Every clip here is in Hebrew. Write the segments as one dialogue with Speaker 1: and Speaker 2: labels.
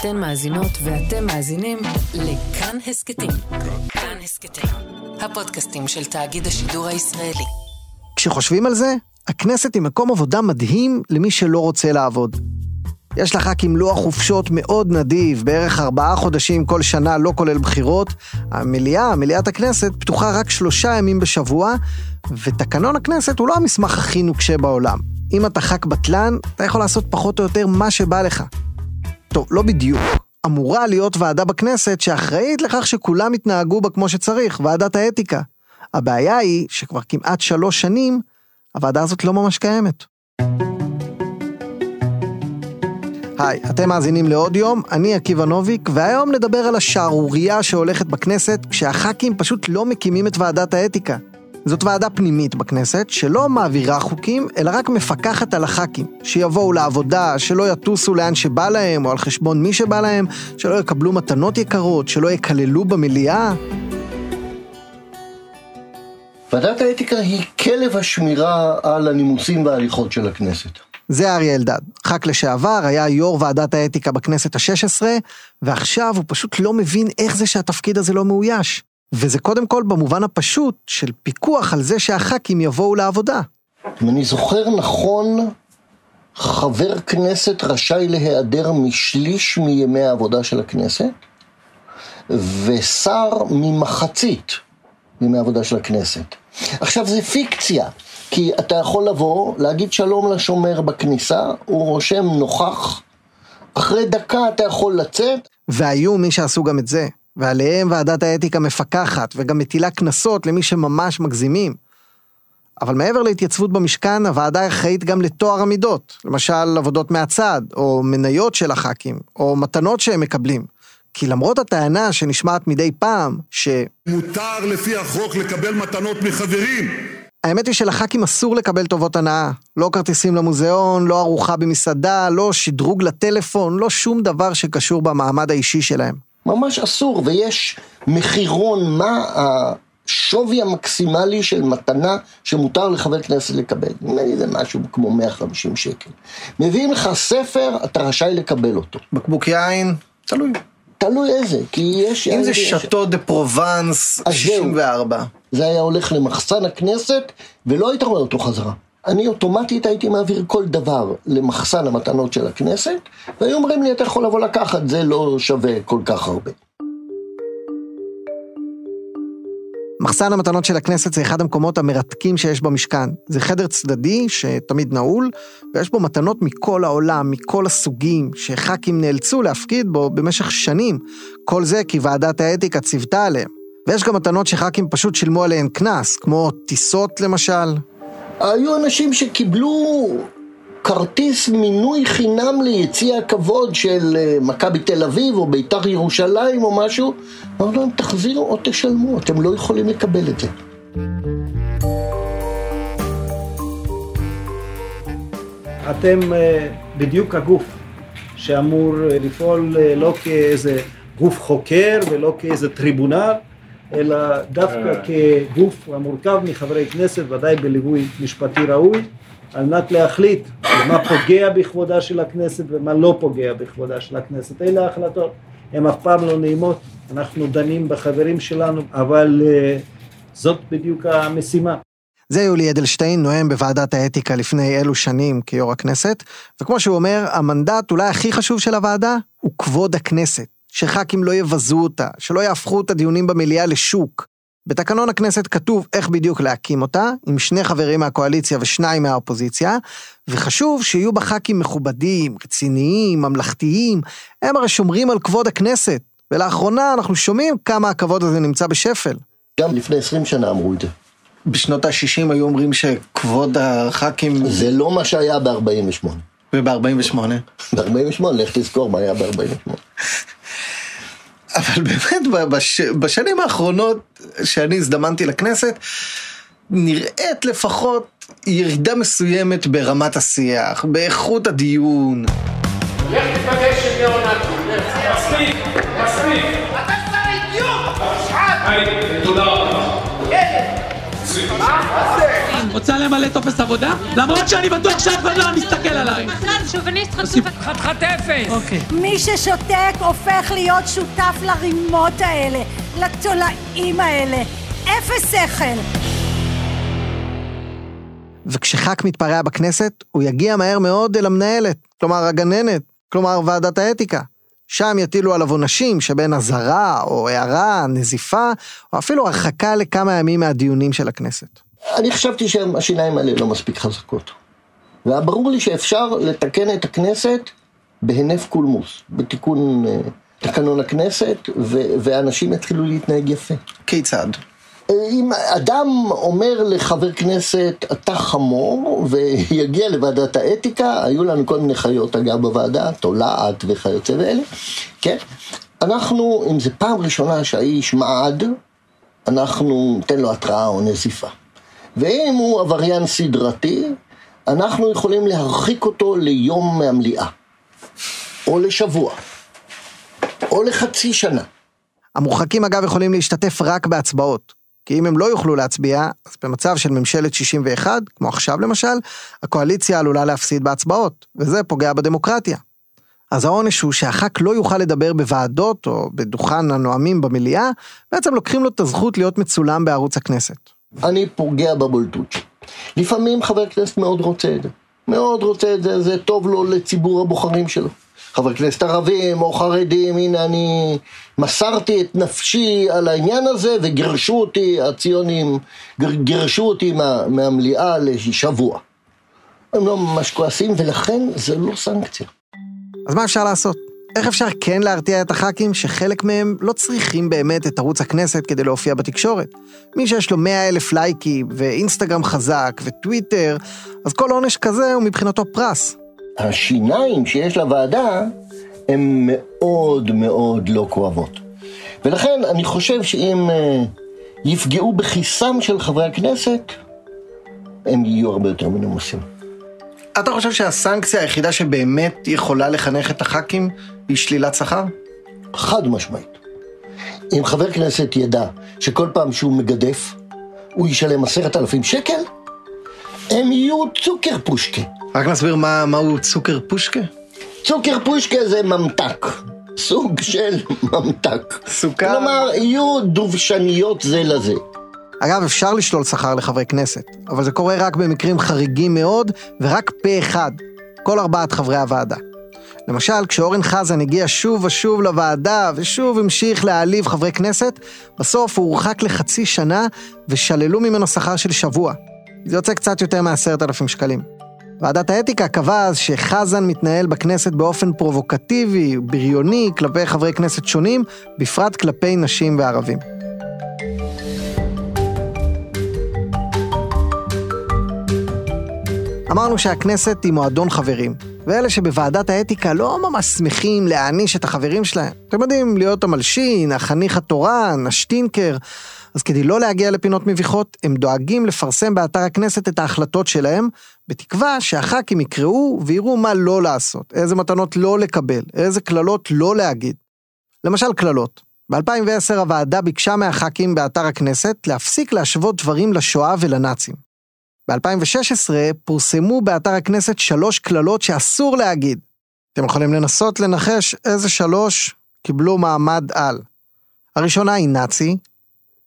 Speaker 1: אתן מאזינות ואתם מאזינים לכאן הסכתים. כאן הסכתים, הפודקאסטים של תאגיד השידור הישראלי.
Speaker 2: כשחושבים על זה, הכנסת היא מקום עבודה מדהים למי שלא רוצה לעבוד. יש לח"כים לוח חופשות מאוד נדיב, בערך ארבעה חודשים כל שנה, לא כולל בחירות. המליאה, מליאת הכנסת, פתוחה רק שלושה ימים בשבוע, ותקנון הכנסת הוא לא המסמך הכי נוקשה בעולם. אם אתה ח"כ בטלן, אתה יכול לעשות פחות או יותר מה שבא לך. טוב, לא בדיוק. אמורה להיות ועדה בכנסת שאחראית לכך שכולם יתנהגו בה כמו שצריך, ועדת האתיקה. הבעיה היא שכבר כמעט שלוש שנים, הוועדה הזאת לא ממש קיימת. היי, אתם מאזינים לעוד יום, אני עקיבא נוביק, והיום נדבר על השערורייה שהולכת בכנסת כשהח"כים פשוט לא מקימים את ועדת האתיקה. זאת ועדה פנימית בכנסת, שלא מעבירה חוקים, אלא רק מפקחת על הח"כים. שיבואו לעבודה, שלא יטוסו לאן שבא להם, או על חשבון מי שבא להם, שלא יקבלו מתנות יקרות, שלא יקללו במליאה.
Speaker 3: ועדת האתיקה היא כלב השמירה על הנימוסים וההליכות של הכנסת.
Speaker 2: זה אריה אלדד, ח"כ לשעבר, היה יו"ר ועדת האתיקה בכנסת השש עשרה, ועכשיו הוא פשוט לא מבין איך זה שהתפקיד הזה לא מאויש. וזה קודם כל במובן הפשוט של פיקוח על זה שהח"כים יבואו לעבודה.
Speaker 3: אם אני זוכר נכון, חבר כנסת רשאי להיעדר משליש מימי העבודה של הכנסת, ושר ממחצית מימי העבודה של הכנסת. עכשיו זה פיקציה, כי אתה יכול לבוא, להגיד שלום לשומר בכניסה, הוא רושם נוכח, אחרי דקה אתה יכול לצאת.
Speaker 2: והיו מי שעשו גם את זה, ועליהם ועדת האתיקה מפקחת, וגם מטילה קנסות למי שממש מגזימים. אבל מעבר להתייצבות במשכן, הוועדה אחראית גם לטוהר המידות, למשל עבודות מהצד, או מניות של הח"כים, או מתנות שהם מקבלים. כי למרות הטענה שנשמעת מדי פעם, ש...
Speaker 4: מותר לפי החוק לקבל מתנות מחברים.
Speaker 2: האמת היא שלח"כים אסור לקבל טובות הנאה. לא כרטיסים למוזיאון, לא ארוחה במסעדה, לא שדרוג לטלפון, לא שום דבר שקשור במעמד האישי שלהם.
Speaker 3: ממש אסור, ויש מחירון מה השווי המקסימלי של מתנה שמותר לחבר כנסת לקבל. נדמה לי זה משהו כמו 150 שקל. מביאים לך ספר, אתה רשאי לקבל אותו.
Speaker 2: בקבוק יין, תלוי.
Speaker 3: תלוי איזה, כי יש...
Speaker 2: אם זה שאטו דה פרובנס 64.
Speaker 3: זה היה הולך למחסן הכנסת, ולא היית רואה אותו חזרה. אני אוטומטית הייתי מעביר כל דבר למחסן המתנות של הכנסת, והיו אומרים לי, אתה יכול לבוא לקחת, זה לא שווה כל כך הרבה.
Speaker 2: מחסן המתנות של הכנסת זה אחד המקומות המרתקים שיש במשכן. זה חדר צדדי שתמיד נעול, ויש בו מתנות מכל העולם, מכל הסוגים, שח"כים נאלצו להפקיד בו במשך שנים. כל זה כי ועדת האתיקה ציוותה עליהם. ויש גם מתנות שח"כים פשוט שילמו עליהן קנס, כמו טיסות למשל.
Speaker 3: היו אנשים שקיבלו כרטיס מינוי חינם ליציע הכבוד של אה, מכבי תל אביב או בית"ר ירושלים או משהו, אמרנו להם תחזירו או תשלמו, אתם לא יכולים לקבל את זה.
Speaker 5: אתם אה, בדיוק הגוף שאמור אה, לפעול לא כאיזה גוף חוקר ולא כאיזה טריבונל, אלא דווקא כגוף המורכב מחברי כנסת, ודאי בליווי משפטי ראוי, על מנת להחליט מה פוגע בכבודה של הכנסת ומה לא פוגע בכבודה של הכנסת. אלה ההחלטות, הן אף פעם לא נעימות, אנחנו דנים בחברים שלנו, אבל uh, זאת בדיוק המשימה.
Speaker 2: זה יולי אדלשטיין נואם בוועדת האתיקה לפני אלו שנים כיו"ר הכנסת, וכמו שהוא אומר, המנדט אולי הכי חשוב של הוועדה הוא כבוד הכנסת. שח"כים לא יבזו אותה, שלא יהפכו את הדיונים במליאה לשוק. בתקנון הכנסת כתוב איך בדיוק להקים אותה, עם שני חברים מהקואליציה ושניים מהאופוזיציה, וחשוב שיהיו בה ח"כים מכובדים, רציניים, ממלכתיים, הם הרי שומרים על כבוד הכנסת, ולאחרונה אנחנו שומעים כמה הכבוד הזה נמצא בשפל.
Speaker 3: גם לפני 20 שנה אמרו את זה.
Speaker 2: בשנות ה-60 היו אומרים שכבוד הח"כים...
Speaker 3: זה לא מה שהיה ב-48.
Speaker 2: וב-48?
Speaker 3: ב-48, לך תזכור מה היה ב-48.
Speaker 2: אבל באמת בש, בשנים האחרונות שאני הזדמנתי לכנסת, נראית לפחות ירידה מסוימת ברמת השיח, באיכות הדיון.
Speaker 6: לך תיפגש עם ניאו-נאצים, מספיק, מספיק.
Speaker 7: אתה שר אידיוט!
Speaker 6: תודה רבה.
Speaker 7: רוצה למלא טופס עבודה? למרות שאני בטוח שאף אחד לא מסתכל עליי.
Speaker 8: שוביניסט חצוף.
Speaker 7: חתיכת אפס. אוקיי.
Speaker 8: מי ששותק הופך להיות שותף לרימות האלה, לתולעים האלה. אפס שכל.
Speaker 2: וכשח"כ מתפרע בכנסת, הוא יגיע מהר מאוד אל המנהלת, כלומר הגננת, כלומר ועדת האתיקה. שם יטילו עליו עונשים שבין אזהרה או הערה, נזיפה, או אפילו הרחקה לכמה ימים מהדיונים של הכנסת.
Speaker 3: אני חשבתי שהשיניים האלה לא מספיק חזקות. והיה ברור לי שאפשר לתקן את הכנסת בהינף קולמוס, בתיקון אה, תקנון הכנסת, ו- ואנשים יתחילו להתנהג יפה.
Speaker 2: כיצד?
Speaker 3: אם אדם אומר לחבר כנסת, אתה חמור, ויגיע לוועדת האתיקה, היו לנו כל מיני חיות אגב בוועדה, תולעת וכיוצא ואלה, כן? אנחנו, אם זו פעם ראשונה שהאיש מעד, אנחנו ניתן לו התראה או נזיפה. ואם הוא עבריין סדרתי, אנחנו יכולים להרחיק אותו ליום מהמליאה, או לשבוע, או לחצי שנה.
Speaker 2: המורחקים אגב יכולים להשתתף רק בהצבעות. כי אם הם לא יוכלו להצביע, אז במצב של ממשלת 61, כמו עכשיו למשל, הקואליציה עלולה להפסיד בהצבעות, וזה פוגע בדמוקרטיה. אז העונש הוא שהח"כ לא יוכל לדבר בוועדות או בדוכן הנואמים במליאה, בעצם לוקחים לו את הזכות להיות מצולם בערוץ הכנסת.
Speaker 3: אני פוגע בבולטות. לפעמים חבר כנסת מאוד רוצה את זה. מאוד רוצה את זה, זה טוב לו לציבור הבוחרים שלו. חבר כנסת ערבים או חרדים, הנה אני מסרתי את נפשי על העניין הזה וגירשו אותי, הציונים גירשו אותי מה, מהמליאה לשבוע. הם לא ממש כועסים ולכן זה לא סנקציה.
Speaker 2: אז מה אפשר לעשות? איך אפשר כן להרתיע את הח"כים שחלק מהם לא צריכים באמת את ערוץ הכנסת כדי להופיע בתקשורת? מי שיש לו 100 אלף לייקים ואינסטגרם חזק וטוויטר, אז כל עונש כזה הוא מבחינתו פרס.
Speaker 3: השיניים שיש לוועדה הן מאוד מאוד לא כואבות. ולכן אני חושב שאם אה, יפגעו בכיסם של חברי הכנסת, הם יהיו הרבה יותר מנומסים.
Speaker 2: אתה חושב שהסנקציה היחידה שבאמת יכולה לחנך את הח"כים היא שלילת שכר?
Speaker 3: חד משמעית. אם חבר כנסת ידע שכל פעם שהוא מגדף, הוא ישלם עשרת אלפים שקל, הם יהיו צוקר פושקה.
Speaker 2: רק נסביר מה, מהו צוקר פושקה?
Speaker 3: צוקר פושקה זה ממתק. סוג של ממתק.
Speaker 2: סוכר.
Speaker 3: כלומר, יהיו דובשניות זה לזה.
Speaker 2: אגב, אפשר לשלול שכר לחברי כנסת, אבל זה קורה רק במקרים חריגים מאוד, ורק פה אחד, כל ארבעת חברי הוועדה. למשל, כשאורן חזן הגיע שוב ושוב לוועדה, ושוב המשיך להעליב חברי כנסת, בסוף הוא הורחק לחצי שנה, ושללו ממנו שכר של שבוע. זה יוצא קצת יותר מעשרת אלפים שקלים. ועדת האתיקה קבעה אז שחזן מתנהל בכנסת באופן פרובוקטיבי, בריוני, כלפי חברי כנסת שונים, בפרט כלפי נשים וערבים. אמרנו שהכנסת היא מועדון חברים, ואלה שבוועדת האתיקה לא ממש שמחים להעניש את החברים שלהם. אתם יודעים, להיות המלשין, החניך התורן, השטינקר. אז כדי לא להגיע לפינות מביכות, הם דואגים לפרסם באתר הכנסת את ההחלטות שלהם, בתקווה שהח"כים יקראו ויראו מה לא לעשות, איזה מתנות לא לקבל, איזה קללות לא להגיד. למשל קללות. ב-2010 הוועדה ביקשה מהח"כים באתר הכנסת להפסיק להשוות דברים לשואה ולנאצים. ב-2016 פורסמו באתר הכנסת שלוש קללות שאסור להגיד. אתם יכולים לנסות לנחש איזה שלוש קיבלו מעמד על. הראשונה היא נאצי,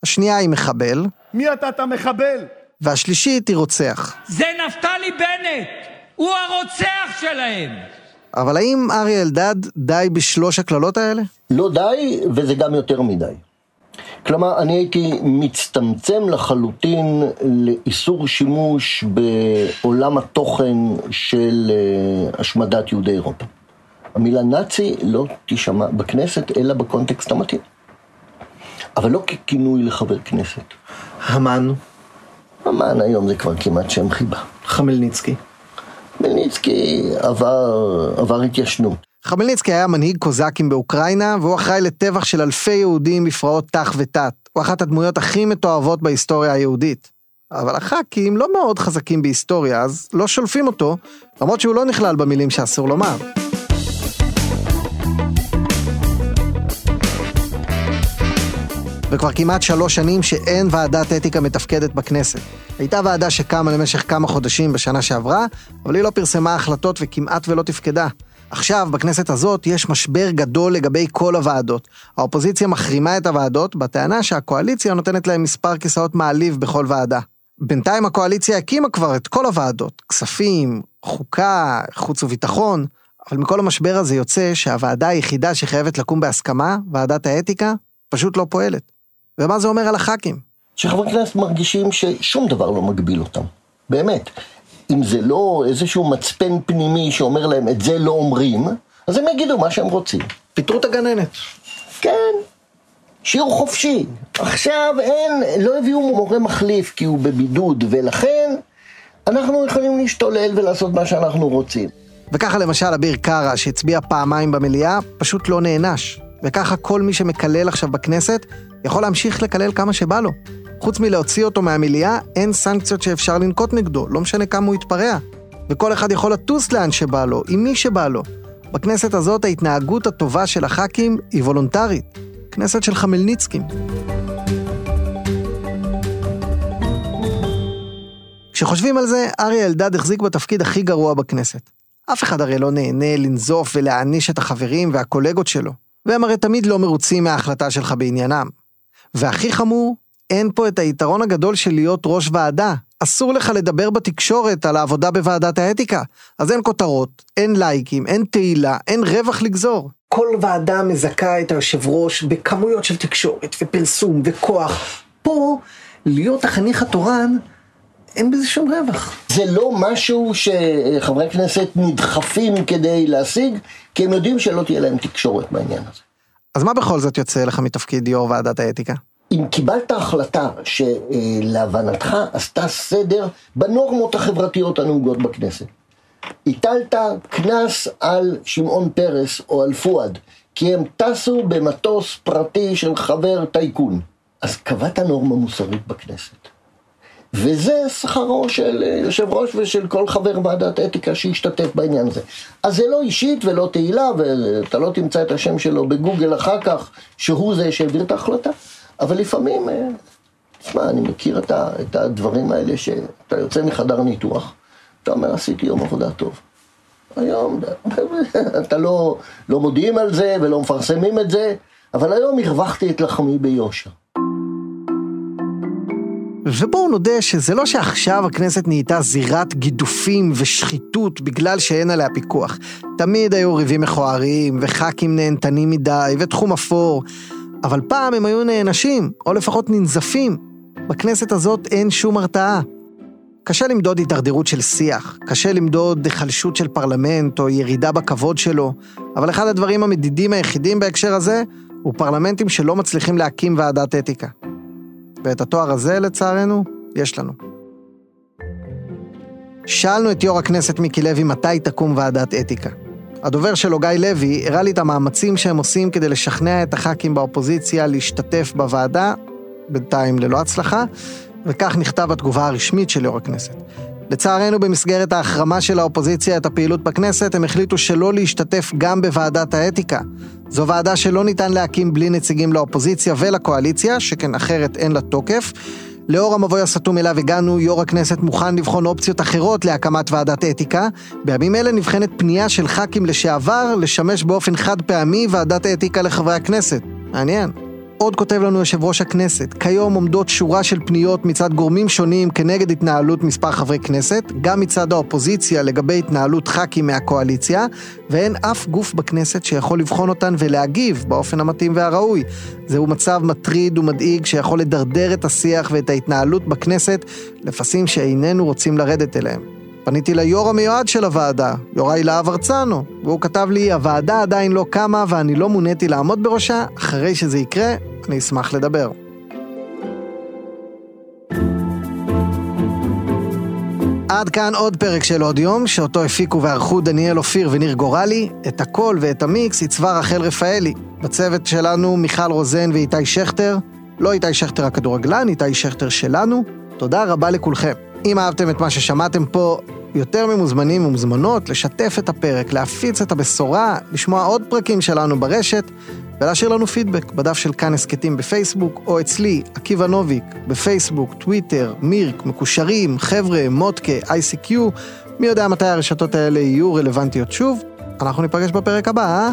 Speaker 2: השנייה היא מחבל,
Speaker 9: מי אתה, אתה מחבל?
Speaker 2: והשלישית היא רוצח.
Speaker 7: זה נפתלי בנט! הוא הרוצח שלהם!
Speaker 2: אבל האם אריה אלדד די בשלוש הקללות האלה?
Speaker 3: לא די, וזה גם יותר מדי. כלומר, אני הייתי מצטמצם לחלוטין לאיסור שימוש בעולם התוכן של אה, השמדת יהודי אירופה. המילה נאצי לא תישמע בכנסת, אלא בקונטקסט המתאים. אבל לא ככינוי לחבר כנסת.
Speaker 2: המן,
Speaker 3: המן היום זה כבר כמעט שם חיבה.
Speaker 2: חמלניצקי.
Speaker 3: מלניצקי עבר, עבר התיישנות.
Speaker 2: חמלניצקי היה מנהיג קוזקים באוקראינה, והוא אחראי לטבח של אלפי יהודים בפרעות ת"ח ות"ת. הוא אחת הדמויות הכי מתועבות בהיסטוריה היהודית. אבל הח"כים לא מאוד חזקים בהיסטוריה, אז לא שולפים אותו, למרות שהוא לא נכלל במילים שאסור לומר. וכבר כמעט שלוש שנים שאין ועדת אתיקה מתפקדת בכנסת. הייתה ועדה שקמה למשך כמה חודשים בשנה שעברה, אבל היא לא פרסמה החלטות וכמעט ולא תפקדה. עכשיו, בכנסת הזאת, יש משבר גדול לגבי כל הוועדות. האופוזיציה מחרימה את הוועדות, בטענה שהקואליציה נותנת להם מספר כיסאות מעליב בכל ועדה. בינתיים הקואליציה הקימה כבר את כל הוועדות, כספים, חוקה, חוץ וביטחון, אבל מכל המשבר הזה יוצא שהוועדה היחידה שחייבת לקום בהסכמה, ועדת האתיקה, פשוט לא פועלת. ומה זה אומר על הח"כים?
Speaker 3: שחברי כנסת מרגישים ששום דבר לא מגביל אותם. באמת. אם זה לא איזשהו מצפן פנימי שאומר להם את זה לא אומרים, אז הם יגידו מה שהם רוצים.
Speaker 2: פיטרו את הגננת.
Speaker 3: כן, שיעור חופשי. עכשיו אין, לא הביאו מורה מחליף כי הוא בבידוד, ולכן אנחנו יכולים להשתולל ולעשות מה שאנחנו רוצים.
Speaker 2: וככה למשל אביר קארה, שהצביע פעמיים במליאה, פשוט לא נענש. וככה כל מי שמקלל עכשיו בכנסת, יכול להמשיך לקלל כמה שבא לו. חוץ מלהוציא אותו מהמליאה, אין סנקציות שאפשר לנקוט נגדו, לא משנה כמה הוא יתפרע. וכל אחד יכול לטוס לאן שבא לו, עם מי שבא לו. בכנסת הזאת ההתנהגות הטובה של הח"כים היא וולונטרית. כנסת של חמלניצקים. כשחושבים על זה, אריה אלדד החזיק בתפקיד הכי גרוע בכנסת. אף אחד הרי לא נהנה לנזוף ולהעניש את החברים והקולגות שלו. והם הרי תמיד לא מרוצים מההחלטה שלך בעניינם. והכי חמור, אין פה את היתרון הגדול של להיות ראש ועדה. אסור לך לדבר בתקשורת על העבודה בוועדת האתיקה. אז אין כותרות, אין לייקים, אין תהילה, אין רווח לגזור. כל ועדה מזכה את היושב ראש בכמויות של תקשורת ופרסום וכוח. פה, להיות החניך התורן, אין בזה שום רווח.
Speaker 3: זה לא משהו שחברי כנסת נדחפים כדי להשיג, כי הם יודעים שלא תהיה להם תקשורת בעניין הזה.
Speaker 2: אז מה בכל זאת יוצא לך מתפקיד יו"ר ועדת האתיקה?
Speaker 3: אם קיבלת החלטה שלהבנתך עשתה סדר בנורמות החברתיות הנהוגות בכנסת, הטלת קנס על שמעון פרס או על פואד, כי הם טסו במטוס פרטי של חבר טייקון, אז קבעת נורמה מוסרית בכנסת. וזה שכרו של יושב ראש ושל כל חבר ועדת אתיקה שהשתתף בעניין הזה. אז זה לא אישית ולא תהילה, ואתה לא תמצא את השם שלו בגוגל אחר כך, שהוא זה שהעביר את ההחלטה. אבל לפעמים, תשמע, אני מכיר את הדברים האלה שאתה יוצא מחדר ניתוח, אתה אומר, עשיתי יום עבודה טוב. היום, אתה לא, לא מודיעים על זה ולא מפרסמים את זה, אבל היום הרווחתי את לחמי ביושר.
Speaker 2: ובואו נודה שזה לא שעכשיו הכנסת נהייתה זירת גידופים ושחיתות בגלל שאין עליה פיקוח. תמיד היו ריבים מכוערים, וח"כים נהנתנים מדי, ותחום אפור. אבל פעם הם היו נענשים, או לפחות ננזפים. בכנסת הזאת אין שום הרתעה. קשה למדוד הידרדרות של שיח, קשה למדוד היחלשות של פרלמנט או ירידה בכבוד שלו, אבל אחד הדברים המדידים היחידים בהקשר הזה, הוא פרלמנטים שלא מצליחים להקים ועדת אתיקה. ואת התואר הזה, לצערנו, יש לנו. שאלנו את יו"ר הכנסת מיקי לוי מתי תקום ועדת אתיקה. הדובר שלו, גיא לוי, הראה לי את המאמצים שהם עושים כדי לשכנע את הח"כים באופוזיציה להשתתף בוועדה, בינתיים ללא הצלחה, וכך נכתב בתגובה הרשמית של יו"ר הכנסת. לצערנו, במסגרת ההחרמה של האופוזיציה את הפעילות בכנסת, הם החליטו שלא להשתתף גם בוועדת האתיקה. זו ועדה שלא ניתן להקים בלי נציגים לאופוזיציה ולקואליציה, שכן אחרת אין לה תוקף. לאור המבוי הסתום אליו הגענו, יו"ר הכנסת מוכן לבחון אופציות אחרות להקמת ועדת אתיקה. בימים אלה נבחנת פנייה של ח"כים לשעבר לשמש באופן חד פעמי ועדת אתיקה לחברי הכנסת. מעניין. עוד כותב לנו יושב ראש הכנסת, כיום עומדות שורה של פניות מצד גורמים שונים כנגד התנהלות מספר חברי כנסת, גם מצד האופוזיציה לגבי התנהלות ח"כים מהקואליציה, ואין אף גוף בכנסת שיכול לבחון אותן ולהגיב באופן המתאים והראוי. זהו מצב מטריד ומדאיג שיכול לדרדר את השיח ואת ההתנהלות בכנסת לפסים שאיננו רוצים לרדת אליהם. פניתי ליו"ר המיועד של הוועדה, יוראי להב הרצנו, והוא כתב לי, הוועדה עדיין לא קמה ואני לא מוניתי לעמוד בראשה, אחרי שזה יקרה, אני אשמח לדבר. עד כאן עוד פרק של עוד יום, שאותו הפיקו וערכו דניאל אופיר וניר גורלי. את הכל ואת המיקס עיצבה רחל רפאלי. בצוות שלנו מיכל רוזן ואיתי שכטר. לא איתי שכטר הכדורגלן, איתי שכטר שלנו. תודה רבה לכולכם. אם אהבתם את מה ששמעתם פה, יותר ממוזמנים ומוזמנות לשתף את הפרק, להפיץ את הבשורה, לשמוע עוד פרקים שלנו ברשת, ולהשאיר לנו פידבק בדף של כאן הסכתים בפייסבוק, או אצלי, עקיבא נוביק, בפייסבוק, טוויטר, מירק, מקושרים, חבר'ה, מודקה, ICQ, מי יודע מתי הרשתות האלה יהיו רלוונטיות שוב. אנחנו ניפגש בפרק הבא, אה?